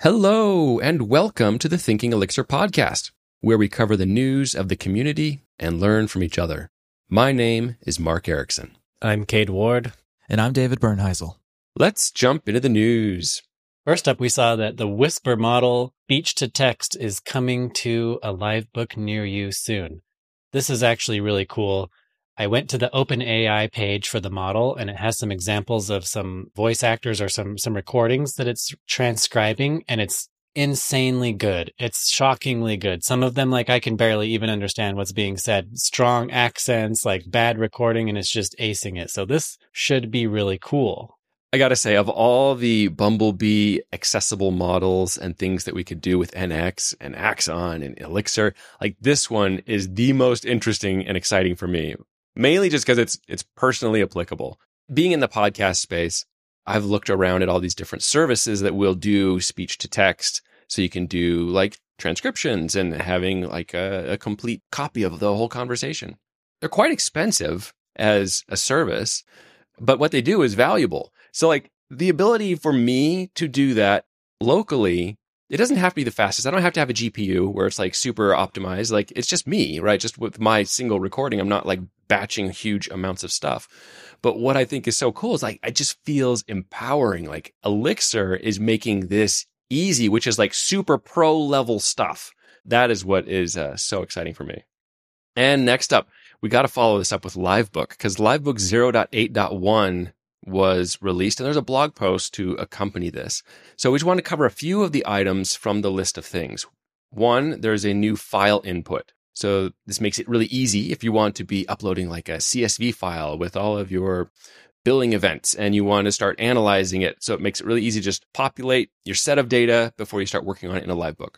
Hello, and welcome to the Thinking Elixir podcast, where we cover the news of the community and learn from each other. My name is Mark Ericksen. I'm Cade Ward. And I'm David Bernheisel. Let's jump into the news. First up, we saw that the Whisper model speech to text is coming to a Livebook near you soon. This is actually really cool. I went to the OpenAI page for the model and it has some examples of some voice actors or some some recordings that it's transcribing and it's insanely good. It's shockingly good. Some of them like I can barely even understand what's being said. Strong accents, like bad recording and it's just acing it. So this should be really cool. I gotta say, of all the Bumblebee accessible models and things that we could do with NX and Axon and Elixir, like this one is the most interesting and exciting for me. Mainly just because it's it's personally applicable. Being in the podcast space, I've looked around at all these different services that will do speech to text. So you can do like transcriptions and having like a, a complete copy of the whole conversation. They're quite expensive as a service, but what they do is valuable. So like the ability for me to do that locally, it doesn't have to be the fastest. I don't have to have a GPU where it's like super optimized. Like it's just me, right? Just with my single recording, I'm not like batching huge amounts of stuff. But what I think is so cool is like, it just feels empowering. Like Elixir is making this easy, which is like super pro level stuff. That is what is uh, so exciting for me. And next up, we got to follow this up with Livebook because Livebook 0.8.1 was released and there's a blog post to accompany this. So we just want to cover a few of the items from the list of things. One, there's a new file input. So this makes it really easy if you want to be uploading like a CSV file with all of your billing events and you want to start analyzing it. So it makes it really easy to just populate your set of data before you start working on it in a Livebook.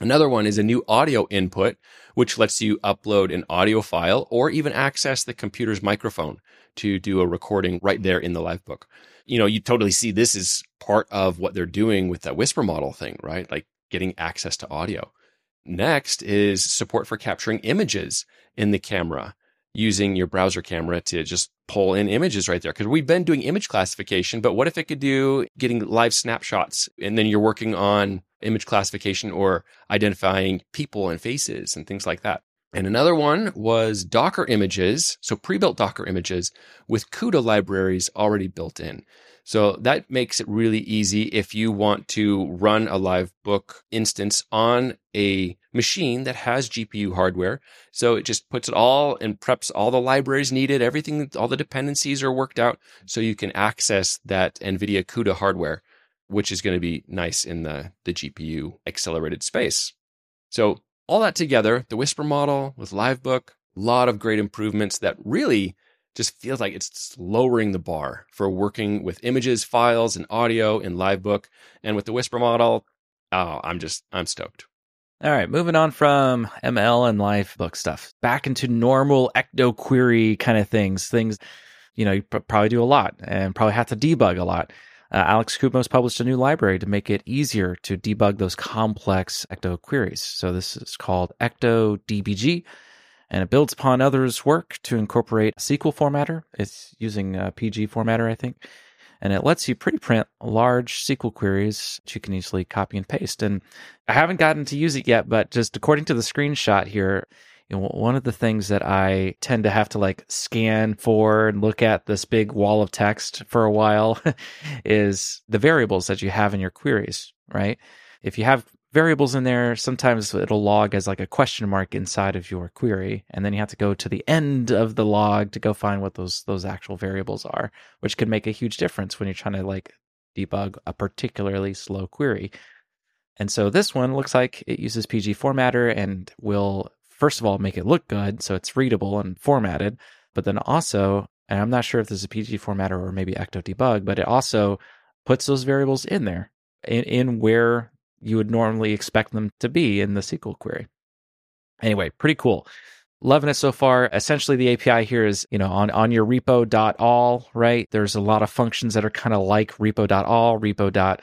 Another one is a new audio input, which lets you upload an audio file or even access the computer's microphone to do a recording right there in the Livebook. You know, you totally see this is part of what they're doing with that whisper model thing, right? Like getting access to audio. Next is support for capturing images in the camera using your browser camera to just pull in images right there. Cause we've been doing image classification, but what if it could do getting live snapshots and then you're working on image classification or identifying people and faces and things like that. And another one was Docker images, so pre-built Docker images with CUDA libraries already built in. So that makes it really easy if you want to run a live book instance on a machine that has GPU hardware. So it just puts it all and preps all the libraries needed, everything, all the dependencies are worked out so you can access that NVIDIA CUDA hardware, which is going to be nice in the, the GPU accelerated space. So all that together, the Whisper model with Livebook, a lot of great improvements that really just feels like it's lowering the bar for working with images, files, and audio in Livebook. And with the Whisper model, oh, I'm just, I'm stoked. All right, moving on from ML and Livebook stuff back into normal ecto query kind of things. Things, you know, you probably do a lot and probably have to debug a lot. Uh, Alex Koutmos published a new library to make it easier to debug those complex ecto queries. So this is called Ecto DBG, and it builds upon others' work to incorporate SQL formatter. It's using PG formatter, I think, and it lets you pre-print large SQL queries that you can easily copy and paste. And I haven't gotten to use it yet, but just according to the screenshot here, one of the things that I tend to have to like scan for and look at this big wall of text for a while is the variables that you have in your queries, right? If you have variables in there, sometimes it'll log as like a question mark inside of your query. And then you have to go to the end of the log to go find what those, those actual variables are, which can make a huge difference when you're trying to like debug a particularly slow query. And so this one looks like it uses PG formatter and will first of all make it look good so it's readable and formatted, but then also, and I'm not sure if this is a PG formatter or maybe Ecto debug, but it also puts those variables in there in, in where you would normally expect them to be in the SQL query. Anyway, pretty cool. Loving it so far. Essentially, the API here is, you know, on, on your repo.all, right? There's a lot of functions that are kind of like repo.all, repo.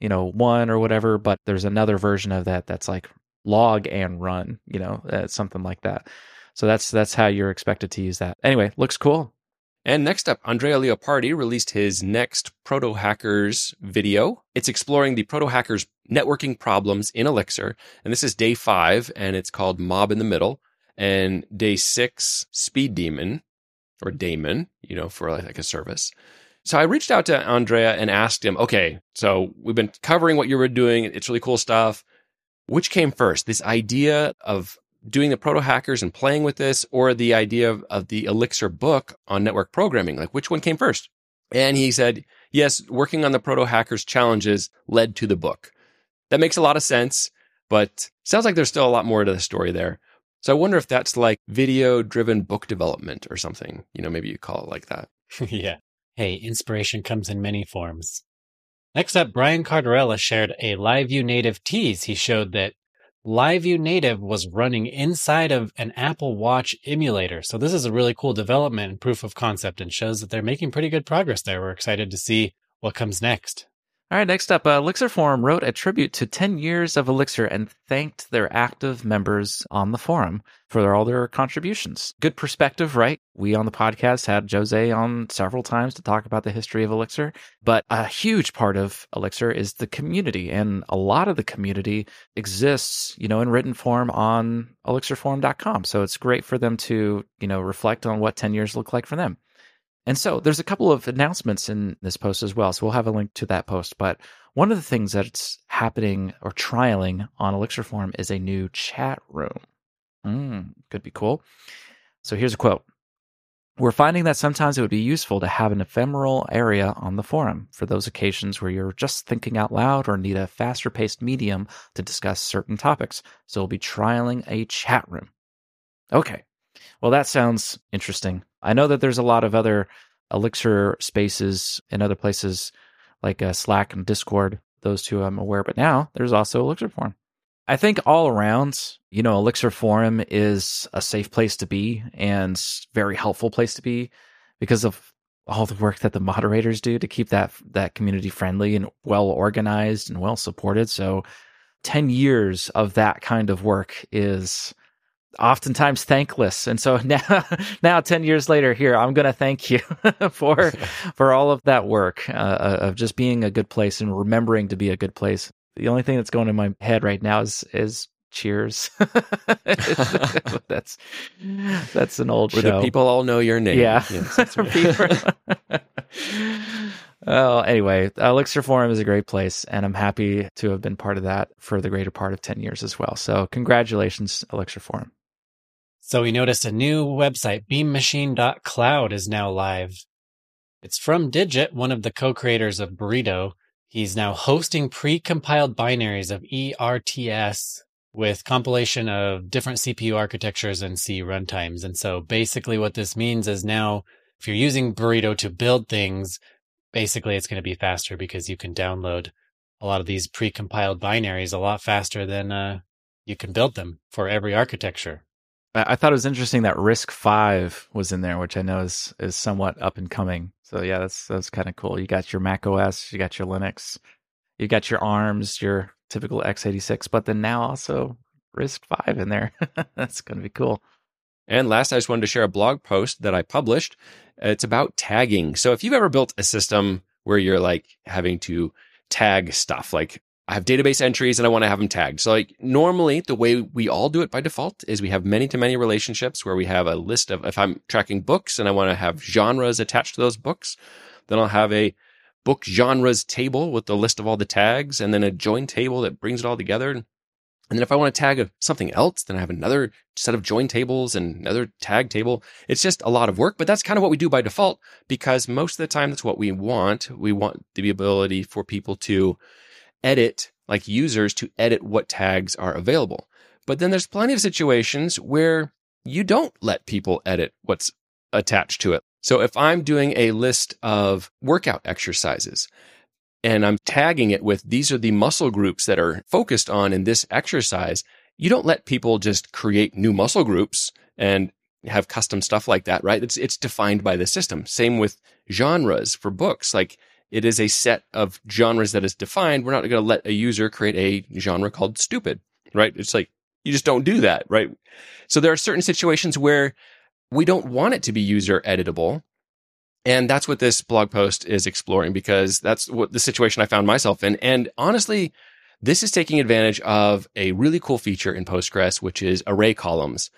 you know, one or whatever, but there's another version of that that's like log and run, you know, uh, something like that. So that's that's how you're expected to use that. Anyway, looks cool. And next up, Andrea Leopardi released his next Protohackers video. It's exploring the Protohackers networking problems in Elixir. And this is day five, and it's called Mob in the Middle. And day six, Speed Demon or Daemon, you know, for like a service. So I reached out to Andrea and asked him, okay, so we've been covering what you were doing. It's really cool stuff. Which came first? This idea of doing the Protohackers and playing with this or the idea of, of the Elixir book on network programming? Like which one came first? And he said, yes, working on the Protohackers challenges led to the book. That makes a lot of sense, but sounds like there's still a lot more to the story there. So I wonder if that's like video driven book development or something. You know, maybe you call it like that. yeah. Hey, inspiration comes in many forms. Next up, Brian Cardarella shared a LiveView native tease. He showed that LiveView Native was running inside of an Apple Watch emulator. So this is a really cool development and proof of concept and shows that they're making pretty good progress there. We're excited to see what comes next. All right, next up, uh, Elixir Forum wrote a tribute to 10 years of Elixir and thanked their active members on the forum for their, all their contributions. Good perspective, right? We on the podcast had Jose on several times to talk about the history of Elixir, but a huge part of Elixir is the community, and a lot of the community exists, you know, in written form on elixirforum.com. So it's great for them to, you know, reflect on what 10 years look like for them. And so there's a couple of announcements in this post as well. So we'll have a link to that post. But one of the things that's happening or trialing on Elixir Forum is a new chat room. Mm, could be cool. So here's a quote. We're finding that sometimes it would be useful to have an ephemeral area on the forum for those occasions where you're just thinking out loud or need a faster paced medium to discuss certain topics. So we'll be trialing a chat room. Okay. Well, that sounds interesting. I know that there's a lot of other Elixir spaces in other places like uh, Slack and Discord, those two I'm aware, but now there's also Elixir Forum. I think all around, you know, Elixir Forum is a safe place to be and very helpful place to be because of all the work that the moderators do to keep that that community friendly and well organized and well supported. So 10 years of that kind of work is oftentimes thankless. And so now, now 10 years later here, I'm going to thank you for, for all of that work, uh, uh, of just being a good place and remembering to be a good place. The only thing that's going in my head right now is, is cheers. that's, that's an old Where show. the people all know your name. Yeah. Yes, right. well, anyway, Elixir Forum is a great place, and I'm happy to have been part of that for the greater part of 10 years as well. So, congratulations, Elixir Forum. So we noticed a new website, beammachine.cloud, is now live. It's from Digit, one of the co-creators of Burrito. He's now hosting pre-compiled binaries of ERTS with compilation of different CPU architectures and C runtimes. And so basically what this means is now if you're using Burrito to build things, basically it's going to be faster because you can download a lot of these pre-compiled binaries a lot faster than uh, you can build them for every architecture. I thought it was interesting that RISC-V was in there, which I know is is somewhat up and coming. So yeah, that's that's kind of cool. You got your Mac OS, you got your Linux, you got your ARMS, your typical x86, but then now also RISC-V in there. that's going to be cool. And last, I just wanted to share a blog post that I published. It's about tagging. So if you've ever built a system where you're like having to tag stuff, like I have database entries and I want to have them tagged. So like normally the way we all do it by default is we have many to many relationships where we have a list of, if I'm tracking books and I want to have genres attached to those books, then I'll have a book genres table with the list of all the tags and then a join table that brings it all together. And then if I want to tag something else, then I have another set of join tables and another tag table. It's just a lot of work, but that's kind of what we do by default because most of the time that's what we want. We want the ability for people to edit, like users to edit what tags are available. But then there's plenty of situations where you don't let people edit what's attached to it. So if I'm doing a list of workout exercises and I'm tagging it with these are the muscle groups that are focused on in this exercise, you don't let people just create new muscle groups and have custom stuff like that, right? It's it's defined by the system. Same with genres for books. Like it is a set of genres that is defined. We're not going to let a user create a genre called stupid, right? It's like, you just don't do that, right? So there are certain situations where we don't want it to be user editable. And that's what this blog post is exploring because that's what the situation I found myself in. And honestly, this is taking advantage of a really cool feature in Postgres, which is array columns.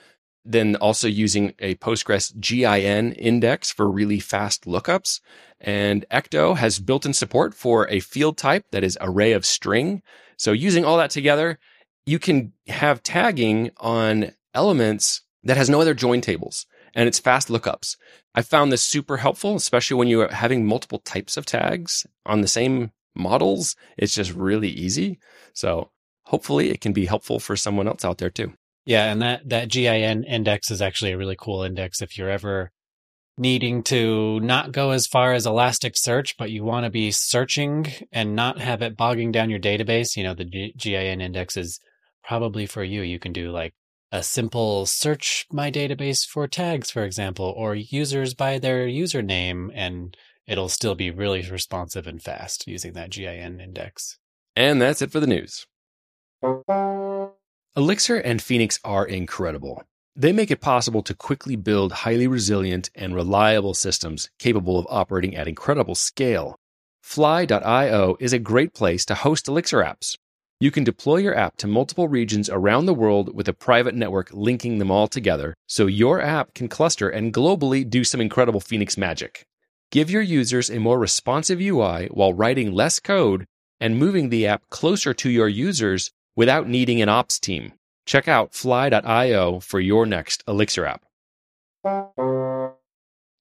Then also using a Postgres GIN index for really fast lookups. And Ecto has built in support for a field type that is array of string. So using all that together, you can have tagging on elements that has no other join tables and it's fast lookups. I found this super helpful, especially when you're having multiple types of tags on the same models. It's just really easy. So hopefully it can be helpful for someone else out there too. Yeah, and that that GIN index is actually a really cool index if you're ever needing to not go as far as Elasticsearch, but you want to be searching and not have it bogging down your database. You know, the G- GIN index is probably for you. You can do like a simple search my database for tags, for example, or users by their username, and it'll still be really responsive and fast using that GIN index. And that's it for the news. Elixir and Phoenix are incredible. They make it possible to quickly build highly resilient and reliable systems capable of operating at incredible scale. Fly.io is a great place to host Elixir apps. You can deploy your app to multiple regions around the world with a private network linking them all together so your app can cluster and globally do some incredible Phoenix magic. Give your users a more responsive UI while writing less code and moving the app closer to your users without needing an ops team. Check out fly.io for your next Elixir app.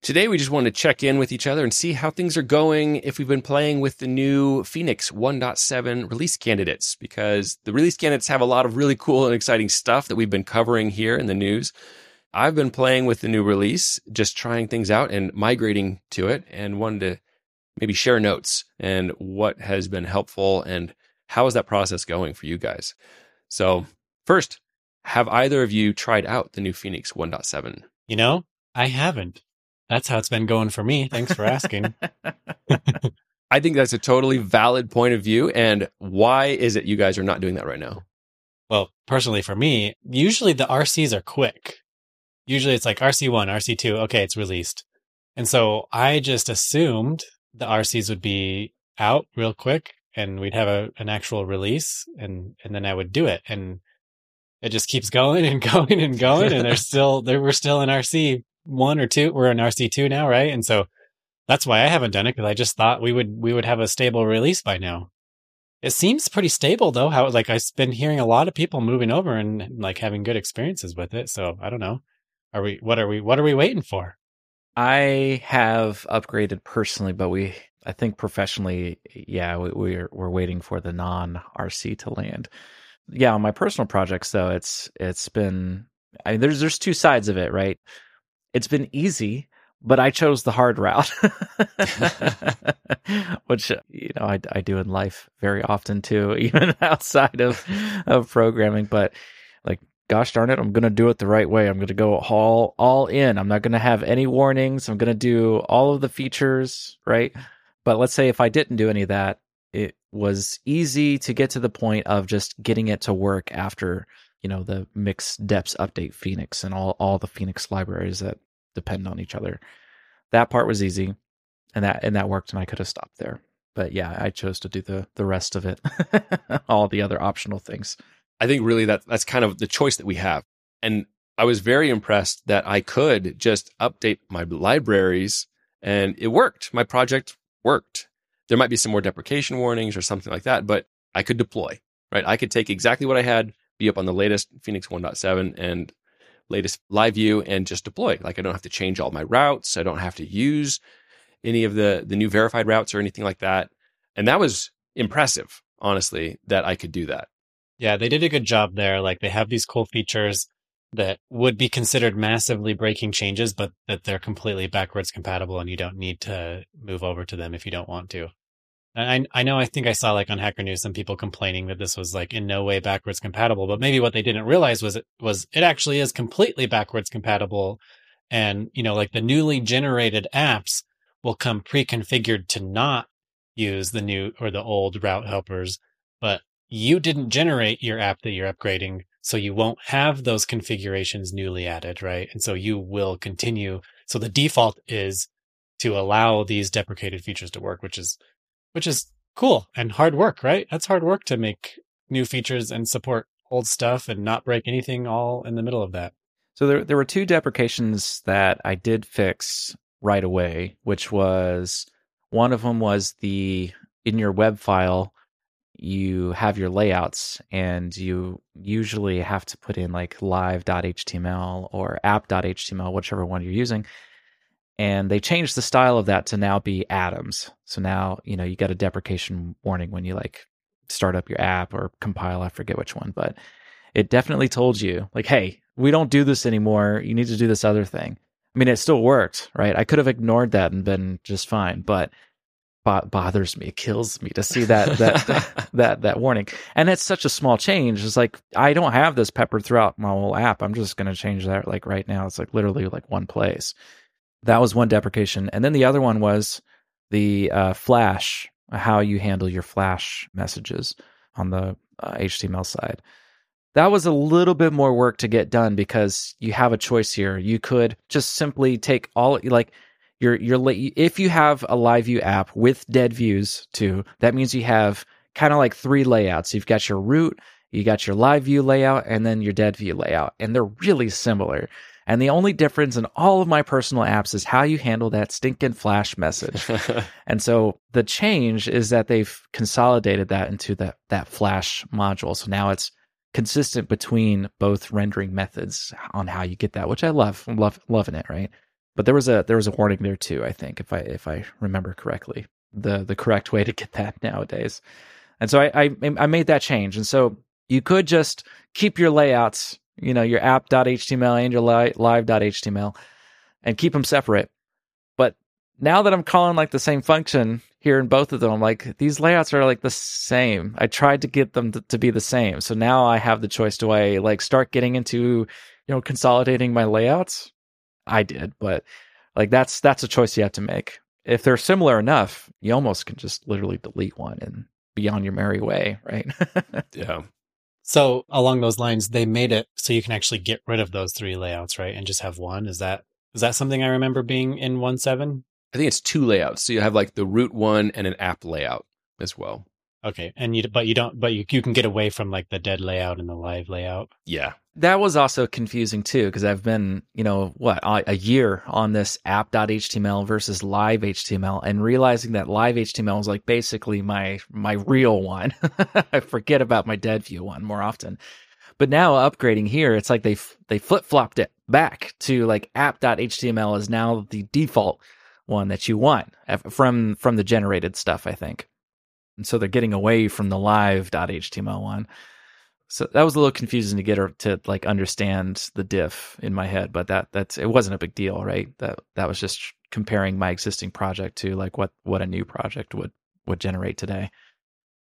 Today, we just want to check in with each other and see how things are going if we've been playing with the new Phoenix 1.7 release candidates, because the release candidates have a lot of really cool and exciting stuff that we've been covering here in the news. I've been playing with the new release, just trying things out and migrating to it, and wanted to maybe share notes and what has been helpful and how is that process going for you guys. So, first, have either of you tried out the new Phoenix 1.7? You know, I haven't. That's how it's been going for me. Thanks for asking. I think that's a totally valid point of view. And why is it you guys are not doing that right now? Well, personally for me, usually the RCs are quick. Usually it's like RC1, RC2, okay, it's released. And so I just assumed the RCs would be out real quick and we'd have a, an actual release and, and then I would do it. And it just keeps going and going and going. And there's still, there, we're still in RC one or two. We're in RC two now, right? And so that's why I haven't done it because I just thought we would we would have a stable release by now. It seems pretty stable though. How like I've been hearing a lot of people moving over and like having good experiences with it. So I don't know. Are we what are we what are we waiting for? I have upgraded personally, but we I think professionally, yeah, we, we're we're waiting for the non RC to land. Yeah, on my personal projects though, it's it's been I mean, there's there's two sides of it, right? it's been easy, but I chose the hard route, which you know I, I do in life very often too, even outside of of programming. But like, gosh darn it, I'm gonna do it the right way. I'm gonna go all all in. I'm not gonna have any warnings. I'm gonna do all of the features right. But let's say if I didn't do any of that, it was easy to get to the point of just getting it to work after you know the mix deps update phoenix and all all the phoenix libraries that depend on each other. That part was easy and that and that worked and i could have stopped there. But yeah i chose to do the the rest of it all the other optional things. I think really that that's kind of the choice that we have. And i was very impressed that i could just update my libraries and it worked. My project worked there might be some more deprecation warnings or something like that but i could deploy right i could take exactly what i had be up on the latest Phoenix 1.7 and latest live view and just deploy. Like I don't have to change all my routes. I don't have to use any of the the new verified routes or anything like that. And that was impressive, honestly, that I could do that. Yeah, they did a good job there. Like they have these cool features that would be considered massively breaking changes, but that they're completely backwards compatible and you don't need to move over to them if you don't want to. I I know I think I saw like on Hacker News some people complaining that this was like in no way backwards compatible, but maybe what they didn't realize was it was it actually is completely backwards compatible, and you know like the newly generated apps will come pre-configured to not use the new or the old route helpers, but you didn't generate your app that you're upgrading, so you won't have those configurations newly added, right? And so you will continue. So the default is to allow these deprecated features to work, which is which is cool and hard work, right? That's hard work to make new features and support old stuff and not break anything all in the middle of that. So there there were two deprecations that I did fix right away, which was one of them was the in your web file you have your layouts and you usually have to put in like live.html or app.html, whichever one you're using. And they changed the style of that to now be atoms. So now, you know, you get a deprecation warning when you like start up your app or compile, I forget which one, but it definitely told you like, hey, we don't do this anymore. You need to do this other thing. I mean, it still worked, right? I could have ignored that and been just fine, but bothers me, kills me to see that that that that warning. And it's such a small change. It's like I don't have this peppered throughout my whole app. I'm just going to change that like right now. It's like literally like one place. That was one deprecation, and then the other one was the uh, Flash, how you handle your Flash messages on the uh, HTML side. That was a little bit more work to get done because you have a choice here. You could just simply take all like you're you're if you have a live view app with dead views too, that means you have kind of like three layouts. You've got your root, you got your live view layout, and then your dead view layout, and they're really similar. And the only difference in all of my personal apps is how you handle that stinking flash message. and so the change is that they've consolidated that into that that flash module. So now it's consistent between both rendering methods on how you get that, which I love. love loving it, right? But there was a there was a warning there too. I think if I if I remember correctly, the the correct way to get that nowadays. And so I I, I made that change. And so you could just keep your layouts, you know, your app.html and your live.html, and keep them separate. But now that I'm calling like the same function here in both of them, I'm like these layouts are like the same. I tried to get them to, to be the same. So now I have the choice: do I like start getting into you know consolidating my layouts I did, but like that's that's a choice you have to make. If they're similar enough, you almost can just literally delete one and be on your merry way, right? yeah. So along those lines, they made it so you can actually get rid of those three layouts, right? And just have one. Is that is that something I remember being in one seven? I think it's two layouts. So you have like the root one and an app layout as well. Okay, and you but you don't but you you can get away from like the dead layout and the live layout. Yeah, that was also confusing too because I've been you know what a year on this app.html versus live HTML and realizing that live HTML is like basically my my real one. I forget about my dead view one more often. But now upgrading here, it's like they they flip flopped it back to like app.html is now the default one that you want eh, from from the generated stuff. I think. And so they're getting away from the live.html one. So that was a little confusing to get her to like understand the diff in my head, but that that's it wasn't a big deal, right? That that was just comparing my existing project to like what what a new project would would generate today.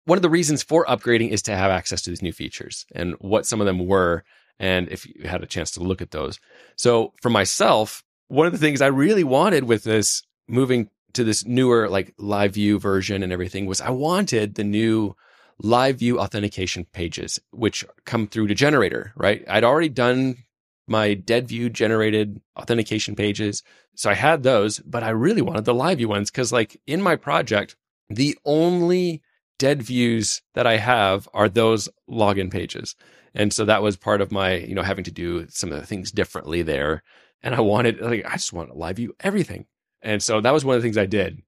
One of the reasons for upgrading is to have access to these new features and what some of them were and if you had a chance to look at those. So for myself, one of the things I really wanted with this moving to this newer like live view version and everything was I wanted the new live view authentication pages, which come through to generator, right? I'd already done my dead view generated authentication pages. So I had those, but I really wanted the live view ones because like in my project, the only dead views that I have are those login pages. And so that was part of my, you know, having to do some of the things differently there. And I wanted, like, I just want live view everything. And so that was one of the things I did.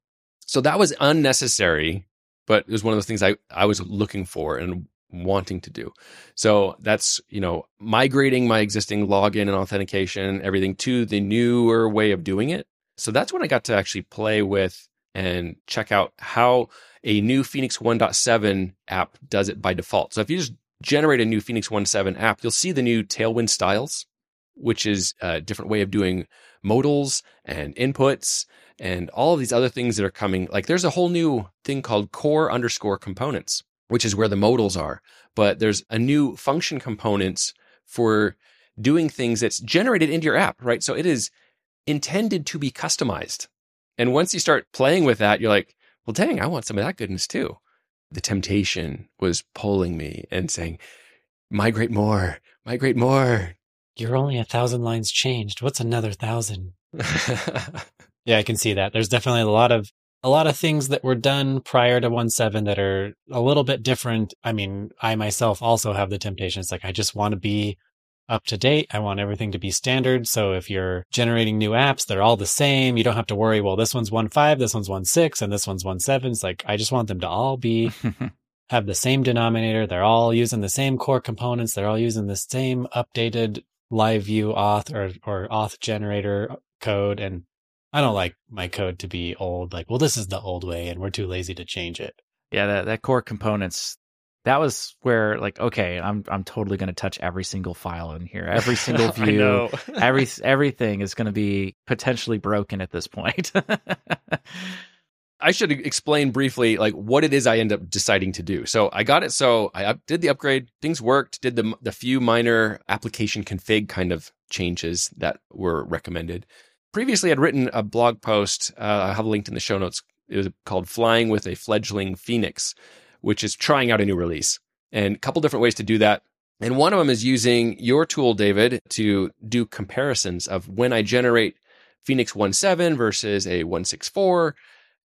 So that was unnecessary, but it was one of those things I, I was looking for and wanting to do. So that's, you know, migrating my existing login and authentication, everything to the newer way of doing it. So that's when I got to actually play with and check out how a new Phoenix 1.7 app does it by default. So if you just generate a new Phoenix 1.7 app, you'll see the new Tailwind styles, which is a different way of doing modals and inputs and all of these other things that are coming. Like there's a whole new thing called core underscore components, which is where the modals are. But there's a new function components for doing things that's generated into your app, right? So it is intended to be customized. And once you start playing with that, you're like, well, dang, I want some of that goodness too. The temptation was pulling me and saying, migrate more, migrate more, you're only a thousand lines changed. What's another thousand? Yeah, I can see that. There's definitely a lot of a lot of things that were done prior to 1.7 that are a little bit different. I mean, I myself also have the temptation. It's like I just want to be up to date. I want everything to be standard. So if you're generating new apps, they're all the same. You don't have to worry, well, this one's 1.5, this one's 1.6, and this one's 1.7. It's like I just want them to all be have the same denominator. They're all using the same core components. They're all using the same updated live view auth or, or auth generator code. And I don't like my code to be old. Like, well, this is the old way and we're too lazy to change it. Yeah, that, that core components, that was where like, okay, I'm I'm totally gonna touch every single file in here. Every single view. every everything is gonna be potentially broken at this point. I should explain briefly like what it is I end up deciding to do. So I got it. So I did the upgrade. Things worked. Did the the few minor application config kind of changes that were recommended. Previously, I'd written a blog post. Uh, I have linked in the show notes. It was called "Flying with a Fledgling Phoenix," which is trying out a new release and a couple different ways to do that. And one of them is using your tool, David, to do comparisons of when I generate Phoenix 1.7 versus a 1.6.4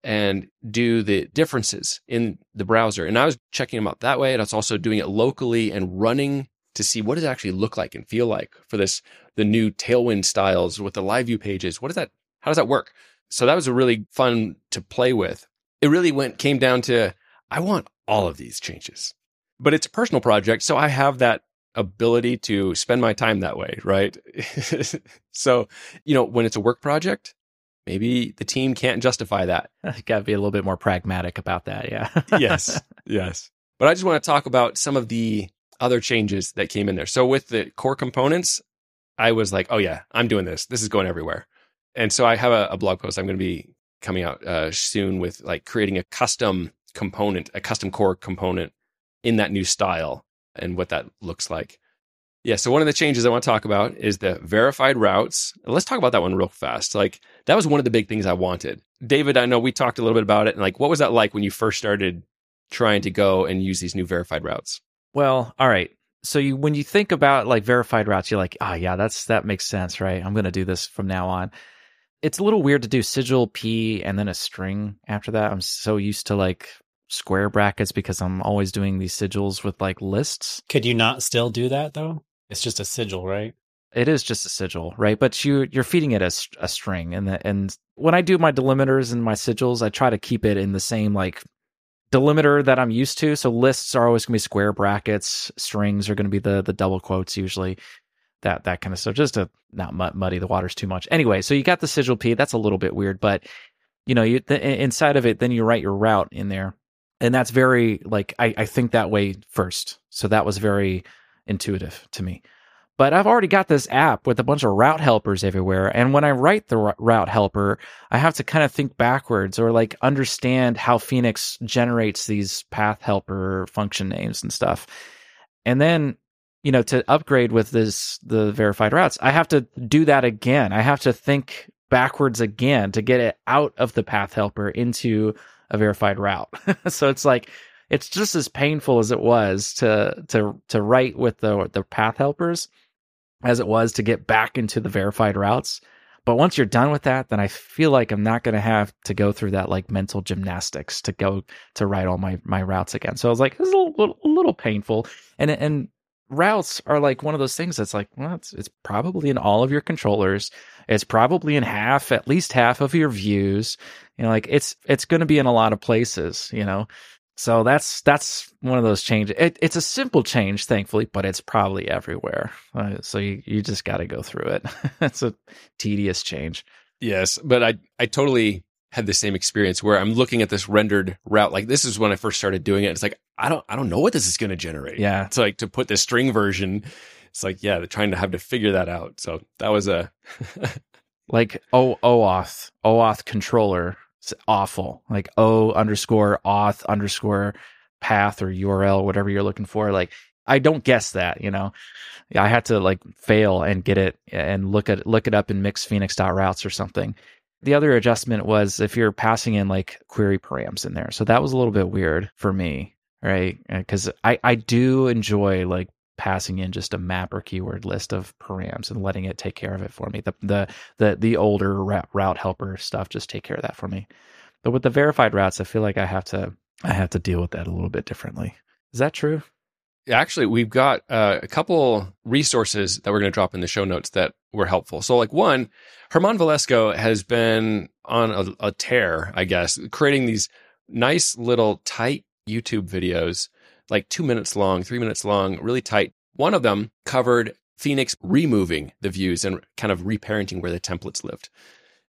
and do the differences in the browser. And I was checking them out that way. And I was also doing it locally and running to see what does it actually look like and feel like for this, the new Tailwind styles with the live view pages. What does that, how does that work? So that was a really fun to play with. It really went, came down to, I want all of these changes, but it's a personal project. So I have that ability to spend my time that way, right? so, you know, when it's a work project, maybe the team can't justify that. Got to be a little bit more pragmatic about that. Yeah. yes. Yes. But I just want to talk about some of the other changes that came in there. So with the core components, I was like, oh yeah, I'm doing this. This is going everywhere. And so I have a, a blog post I'm going to be coming out uh, soon with like creating a custom component, a custom core component in that new style and what that looks like. Yeah. So one of the changes I want to talk about is the verified routes. Let's talk about that one real fast. Like that was one of the big things I wanted. David, I know we talked a little bit about it. And like, what was that like when you first started trying to go and use these new verified routes? Well, all right. So you, when you think about like verified routes, you're like, oh yeah, that's, that makes sense, right? I'm going to do this from now on. It's a little weird to do sigil P and then a string after that. I'm so used to like square brackets because I'm always doing these sigils with like lists. Could you not still do that though? It's just a sigil, right? It is just a sigil, right? But you you're feeding it as a string, and the, and when I do my delimiters and my sigils, I try to keep it in the same like delimiter that I'm used to. So lists are always going to be square brackets, strings are going to be the the double quotes usually, that that kind of stuff, just to not muddy the waters too much. Anyway, so you got the sigil p. That's a little bit weird, but you know, you inside of it, then you write your route in there, and that's very like I I think that way first. So that was very intuitive to me. But I've already got this app with a bunch of route helpers everywhere. And when I write the route helper, I have to kind of think backwards or like understand how Phoenix generates these path helper function names and stuff. And then, you know, to upgrade with this, the verified routes, I have to do that again. I have to think backwards again to get it out of the path helper into a verified route. so it's like, it's just as painful as it was to to to write with the the path helpers as it was to get back into the verified routes. But once you're done with that, then I feel like I'm not going to have to go through that like mental gymnastics to go to write all my my routes again. So I was like, is a little, a little painful. And and routes are like one of those things that's like, well, it's it's probably in all of your controllers. It's probably in half, at least half of your views. You know, like it's it's going to be in a lot of places. You know, so that's that's one of those changes. It, it's a simple change, thankfully, but it's probably everywhere. Uh, so you, you just got to go through it. it's a tedious change. Yes, but I I totally had the same experience where I'm looking at this rendered route. Like this is when I first started doing it. It's like I don't I don't know what this is going to generate. Yeah, it's like to put the string version. It's like yeah, they're trying to have to figure that out. So that was a like oh OAuth OAuth controller it's awful. Like O underscore auth underscore path or URL, whatever you're looking for. Like I don't guess that, you know. I had to like fail and get it and look at look it up in mixphoenix.routes or something. The other adjustment was if you're passing in like query params in there. So that was a little bit weird for me, right? Because I I do enjoy like passing in just a map or keyword list of params and letting it take care of it for me. The the the the older route helper stuff just take care of that for me. But with the verified routes, I feel like I have to I have to deal with that a little bit differently. Is that true? Actually, we've got uh, a couple resources that we're going to drop in the show notes that were helpful. So, like one, Herman Velasco has been on a, a tear, I guess, creating these nice little tight YouTube videos, like two minutes long, three minutes long, really tight. One of them covered Phoenix removing the views and kind of reparenting where the templates lived.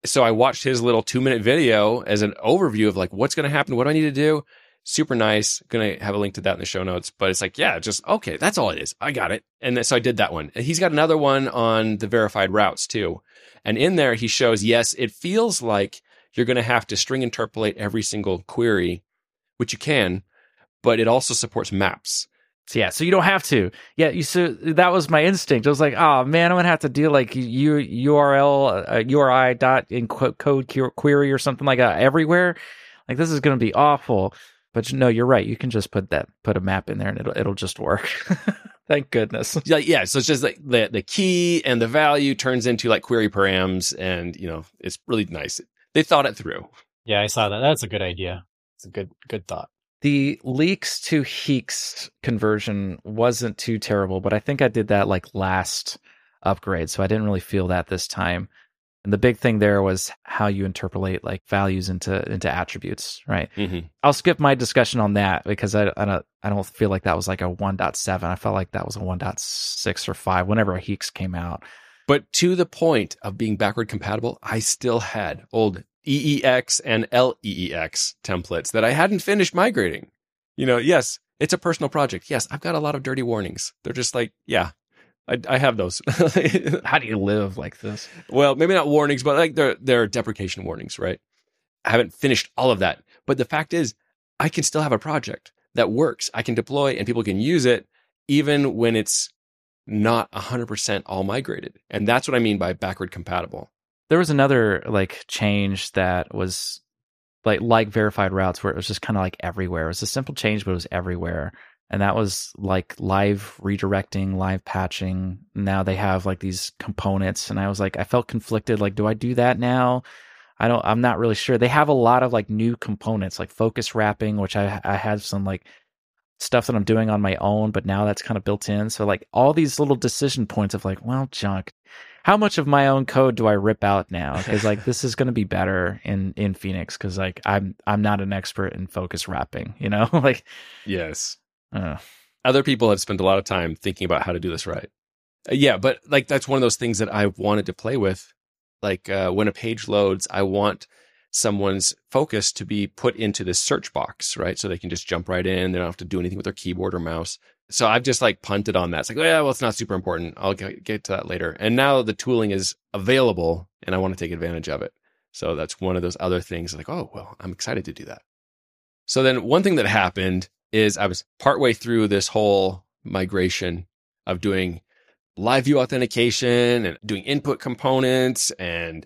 So I watched his little two minute video as an overview of like what's going to happen, what do I need to do super nice. Gonna have a link to that in the show notes. But it's like, yeah, just okay, that's all it is. I got it. And so I did that one. He's got another one on the verified routes too. And in there he shows, yes, it feels like you're gonna have to string interpolate every single query, which you can, but it also supports maps. So yeah, so you don't have to. Yeah, you so that was my instinct. I was like, oh man, I'm gonna have to do like U, URL uh, URI dot in quote code query or something like that everywhere. Like this is gonna be awful. But no, you're right. You can just put that put a map in there and it'll it'll just work. Thank goodness. Yeah, yeah. So it's just like the the key and the value turns into like query params, and you know it's really nice. They thought it through. Yeah, I saw that. That's a good idea. It's a good good thought. The LEEx to HEEx conversion wasn't too terrible, but I think I did that like last upgrade, so I didn't really feel that this time. And the big thing there was how you interpolate like values into into attributes, right? Mm-hmm. I'll skip my discussion on that because I, I don't I don't feel like that was like a 1.7. I felt like that was a 1.6 or 5 whenever HEEx came out. But to the point of being backward compatible, I still had old EEX and LEEX templates that I hadn't finished migrating. You know, yes, it's a personal project. Yes, I've got a lot of dirty warnings. They're just like, yeah, I, I have those. How do you live like this? Well, maybe not warnings, but like they're, they're deprecation warnings, right? I haven't finished all of that. But the fact is, I can still have a project that works. I can deploy and people can use it even when it's not 100% all migrated. And that's what I mean by backward compatible. There was another like change that was like like verified routes where it was just kind of like everywhere. It was a simple change, but it was everywhere and that was like live redirecting, live patching. Now they have like these components, and I was like, I felt conflicted. Like, do I do that now? I don't. I'm not really sure. They have a lot of like new components, like focus wrapping, which I I have some like stuff that I'm doing on my own, but now that's kind of built in. So like all these little decision points of like, well, junk. How much of my own code do I rip out now? Because like this is going to be better in in Phoenix because like I'm I'm not an expert in focus wrapping, you know. like yes, uh, other people have spent a lot of time thinking about how to do this right. Uh, yeah, but like that's one of those things that I wanted to play with. Like uh, when a page loads, I want someone's focus to be put into this search box, right? So they can just jump right in. They don't have to do anything with their keyboard or mouse. So I've just like punted on that. It's like, oh, yeah, well, it's not super important. I'll get to that later. And now the tooling is available and I want to take advantage of it. So that's one of those other things like, oh, well, I'm excited to do that. So then one thing that happened is I was partway through this whole migration of doing live view authentication and doing input components and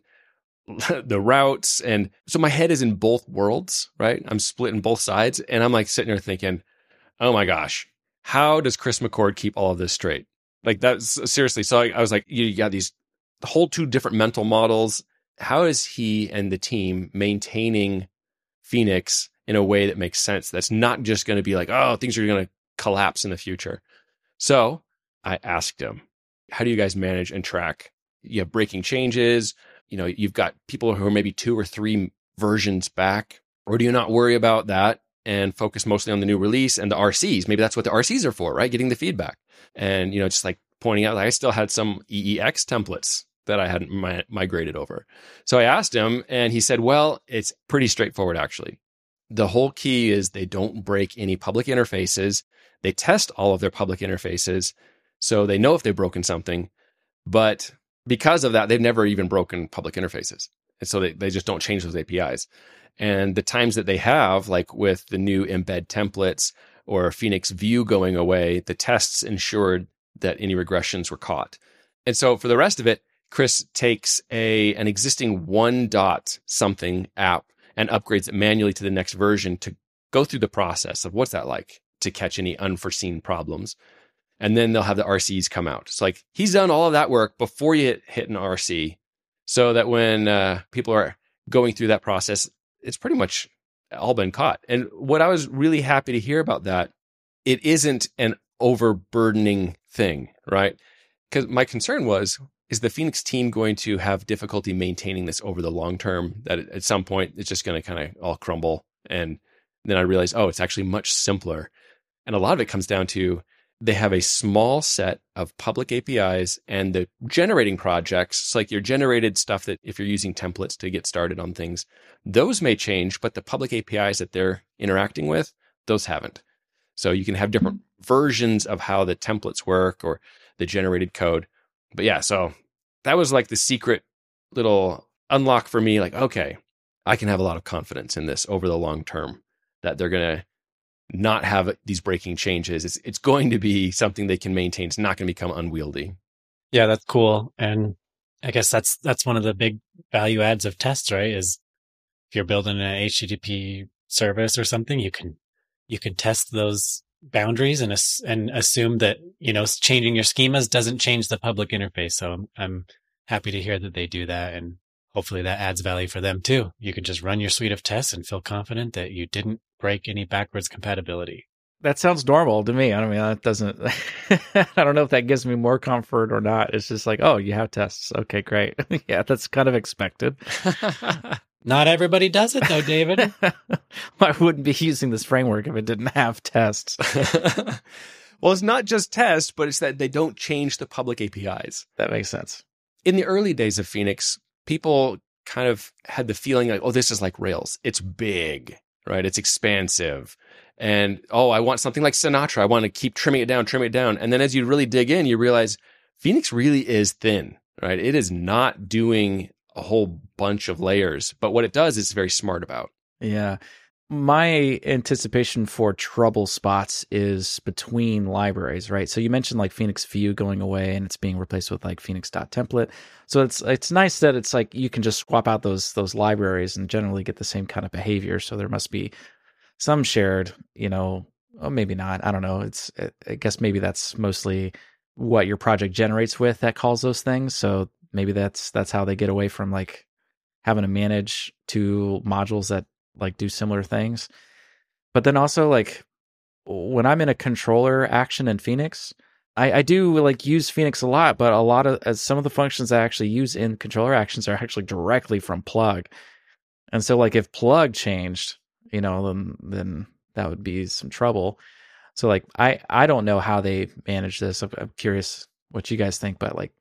the routes. And so my head is in both worlds, right? I'm split in both sides. And I'm like sitting there thinking, oh my gosh, how does Chris McCord keep all of this straight? Like that's seriously. So I, I was like, you got these whole two different mental models. How is he and the team maintaining Phoenix in a way that makes sense. That's not just going to be like, oh, things are going to collapse in the future. So I asked him, how do you guys manage and track? You have breaking changes. You know, you've got people who are maybe two or three versions back, or do you not worry about that and focus mostly on the new release and the RCs? Maybe that's what the RCs are for, right? Getting the feedback and, you know, just like pointing out, like I still had some EEX templates that I hadn't mi- migrated over. So I asked him and he said, well, it's pretty straightforward actually the whole key is they don't break any public interfaces. They test all of their public interfaces. So they know if they've broken something. But because of that, they've never even broken public interfaces. And so they, they just don't change those APIs. And the times that they have, like with the new embed templates or Phoenix View going away, the tests ensured that any regressions were caught. And so for the rest of it, Chris takes a an existing one dot something app and upgrades it manually to the next version to go through the process of what's that like to catch any unforeseen problems. and then they'll have the RCs come out. It's like he's done all of that work before you hit, hit an RC, so that when uh, people are going through that process, it's pretty much all been caught. And what I was really happy to hear about that, it isn't an overburdening thing, right? Because my concern was, is the Phoenix team going to have difficulty maintaining this over the long term? That at some point it's just going to kind of all crumble. And then I realized, oh, it's actually much simpler. And a lot of it comes down to they have a small set of public APIs and the generating projects. It's like your generated stuff that if you're using templates to get started on things, those may change, but the public APIs that they're interacting with, those haven't. So you can have different mm-hmm. versions of how the templates work or the generated code. But yeah, so that was like the secret little unlock for me. Like, okay, I can have a lot of confidence in this over the long term that they're going to not have these breaking changes. It's it's going to be something they can maintain. It's not going to become unwieldy. Yeah, that's cool. And I guess that's that's one of the big value adds of tests, right? Is if you're building an HTTP service or something, you can you can test those boundaries and and assume that you know changing your schemas doesn't change the public interface. So I'm, I'm happy to hear that they do that, and hopefully that adds value for them too. You can just run your suite of tests and feel confident that you didn't break any backwards compatibility. That sounds normal to me. I don't mean that doesn't. I don't know if that gives me more comfort or not. It's just like, oh, you have tests. Okay, great. yeah, that's kind of expected. Not everybody does it though, David. I wouldn't be using this framework if it didn't have tests. well, it's not just tests, but it's that they don't change the public APIs. That makes sense. In the early days of Phoenix, people kind of had the feeling like, oh, this is like Rails. It's big right? It's expansive. And oh, I want something like Sinatra. I want to keep trimming it down, trimming it down. And then as you really dig in, you realize Phoenix really is thin, right? It is not doing a whole bunch of layers, but what it does is very smart about. Yeah. My anticipation for trouble spots is between libraries, right? So you mentioned like Phoenix View going away and it's being replaced with like Phoenix.template. So it's it's nice that it's like you can just swap out those those libraries and generally get the same kind of behavior. So there must be some shared, you know, oh, maybe not. I don't know. It's I guess maybe that's mostly what your project generates with that calls those things. So maybe that's that's how they get away from like having to manage two modules that like do similar things. But then also like when I'm in a controller action in Phoenix, I, I do like use Phoenix a lot, but a lot of as some of the functions I actually use in controller actions are actually directly from plug. And so like if plug changed, you know, then then that would be some trouble. So like I I don't know how they manage this. I'm, I'm curious what you guys think, but like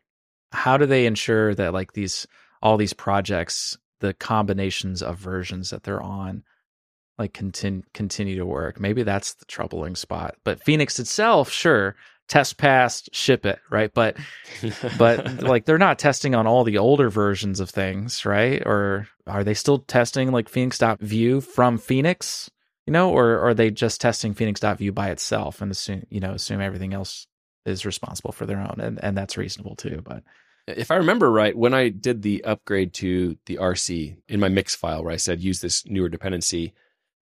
how do they ensure that like these all these projects the combinations of versions that they're on like continue continue to work. Maybe that's the troubling spot. But Phoenix itself, sure, test passed, ship it, right? But but like they're not testing on all the older versions of things, right? Or are they still testing like Phoenix.view from Phoenix? You know, or, or are they just testing Phoenix.view by itself and assume you know assume everything else is responsible for their own, and and that's reasonable too. But if I remember right, when I did the upgrade to the RC in my mix file where I said use this newer dependency,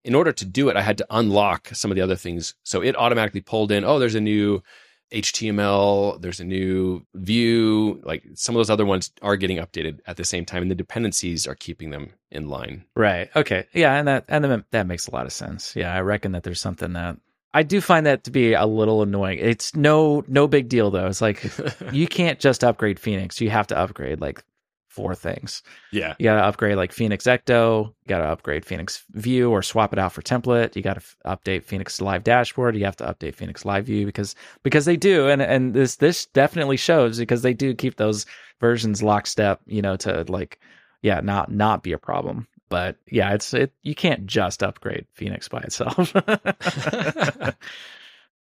in order to do it, I had to unlock some of the other things. So it automatically pulled in, oh, there's a new HTML, there's a new view. Like some of those other ones are getting updated at the same time, and the dependencies are keeping them in line. Right. Okay. Yeah, and that and that makes a lot of sense. Yeah, I reckon that there's something that I do find that to be a little annoying. It's no no big deal though. It's like you can't just upgrade Phoenix. You have to upgrade like four things. Yeah. You got to upgrade like Phoenix Ecto, you got to upgrade Phoenix View or swap it out for template. You got to f- update Phoenix Live Dashboard, you have to update Phoenix Live View because because they do and and this this definitely shows because they do keep those versions lockstep, you know, to like yeah, not not be a problem. But yeah, it's it. You can't just upgrade Phoenix by itself.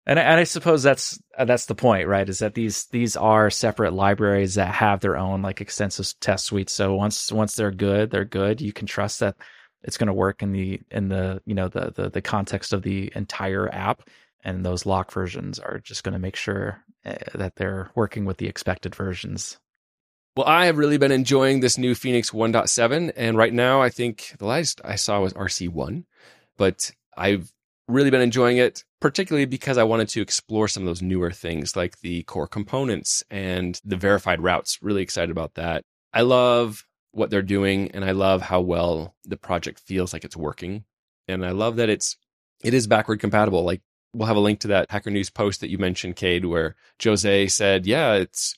and I, and I suppose that's uh, that's the point, right? Is that these these are separate libraries that have their own like extensive test suites. So once once they're good, they're good. You can trust that it's going to work in the in the you know the the the context of the entire app. And those lock versions are just going to make sure uh, that they're working with the expected versions well, I have really been enjoying this new Phoenix 1.7. And right now, I think the last I saw was RC1, but I've really been enjoying it, particularly because I wanted to explore some of those newer things like the core components and the verified routes. Really excited about that. I love what they're doing and I love how well the project feels like it's working. And I love that it's it is backward compatible. Like we'll have a link to that Hacker News post that you mentioned, Cade, where Jose said, Yeah, it's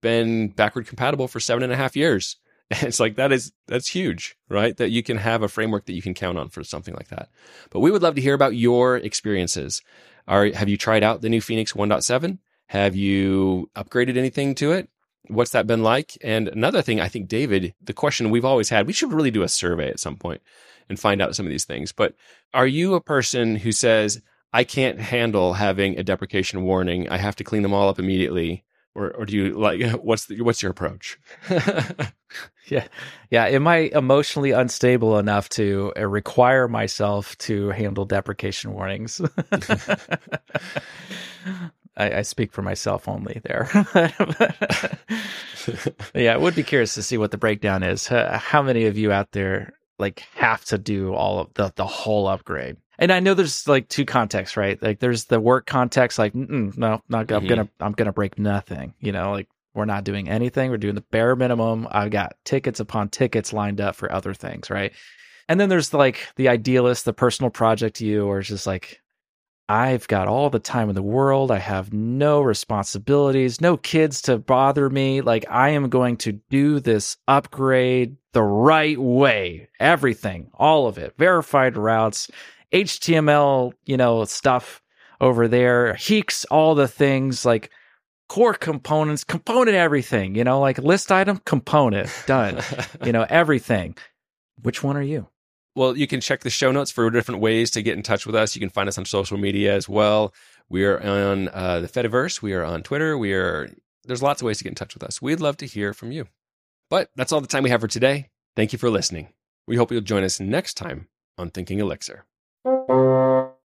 been backward compatible for seven and a half years. It's like that is that's huge, right? That you can have a framework that you can count on for something like that. But we would love to hear about your experiences. Are have you tried out the new Phoenix 1.7? Have you upgraded anything to it? What's that been like? And another thing, I think, David, the question we've always had, we should really do a survey at some point and find out some of these things. But are you a person who says, I can't handle having a deprecation warning. I have to clean them all up immediately or or do you like what's the, what's your approach? yeah, yeah. Am I emotionally unstable enough to uh, require myself to handle deprecation warnings? I, I, speak for myself only there. yeah, I would be curious to see what the breakdown is. How many of you out there like have to do all of the the whole upgrade? And I know there's like two contexts, right? Like there's the work context, like no, not I'm mm-hmm. gonna I'm gonna break nothing. You know, like we're not doing anything. We're doing the bare minimum. I've got tickets upon tickets lined up for other things, right? And then there's like the idealist, the personal project you, or it's just like I've got all the time in the world. I have no responsibilities, no kids to bother me. Like I am going to do this upgrade the right way. Everything, all of it, verified routes HTML, you know, stuff over there, HEEx, all the things like core components, component everything, you know, like list item, component, done, you know, everything. Which one are you? Well, you can check the show notes for different ways to get in touch with us. You can find us on social media as well. We are on uh, the Fediverse. We are on Twitter. We are there's lots of ways to get in touch with us. We'd love to hear from you. But that's all the time we have for today. Thank you for listening. We hope you'll join us next time on Thinking Elixir. Thank you.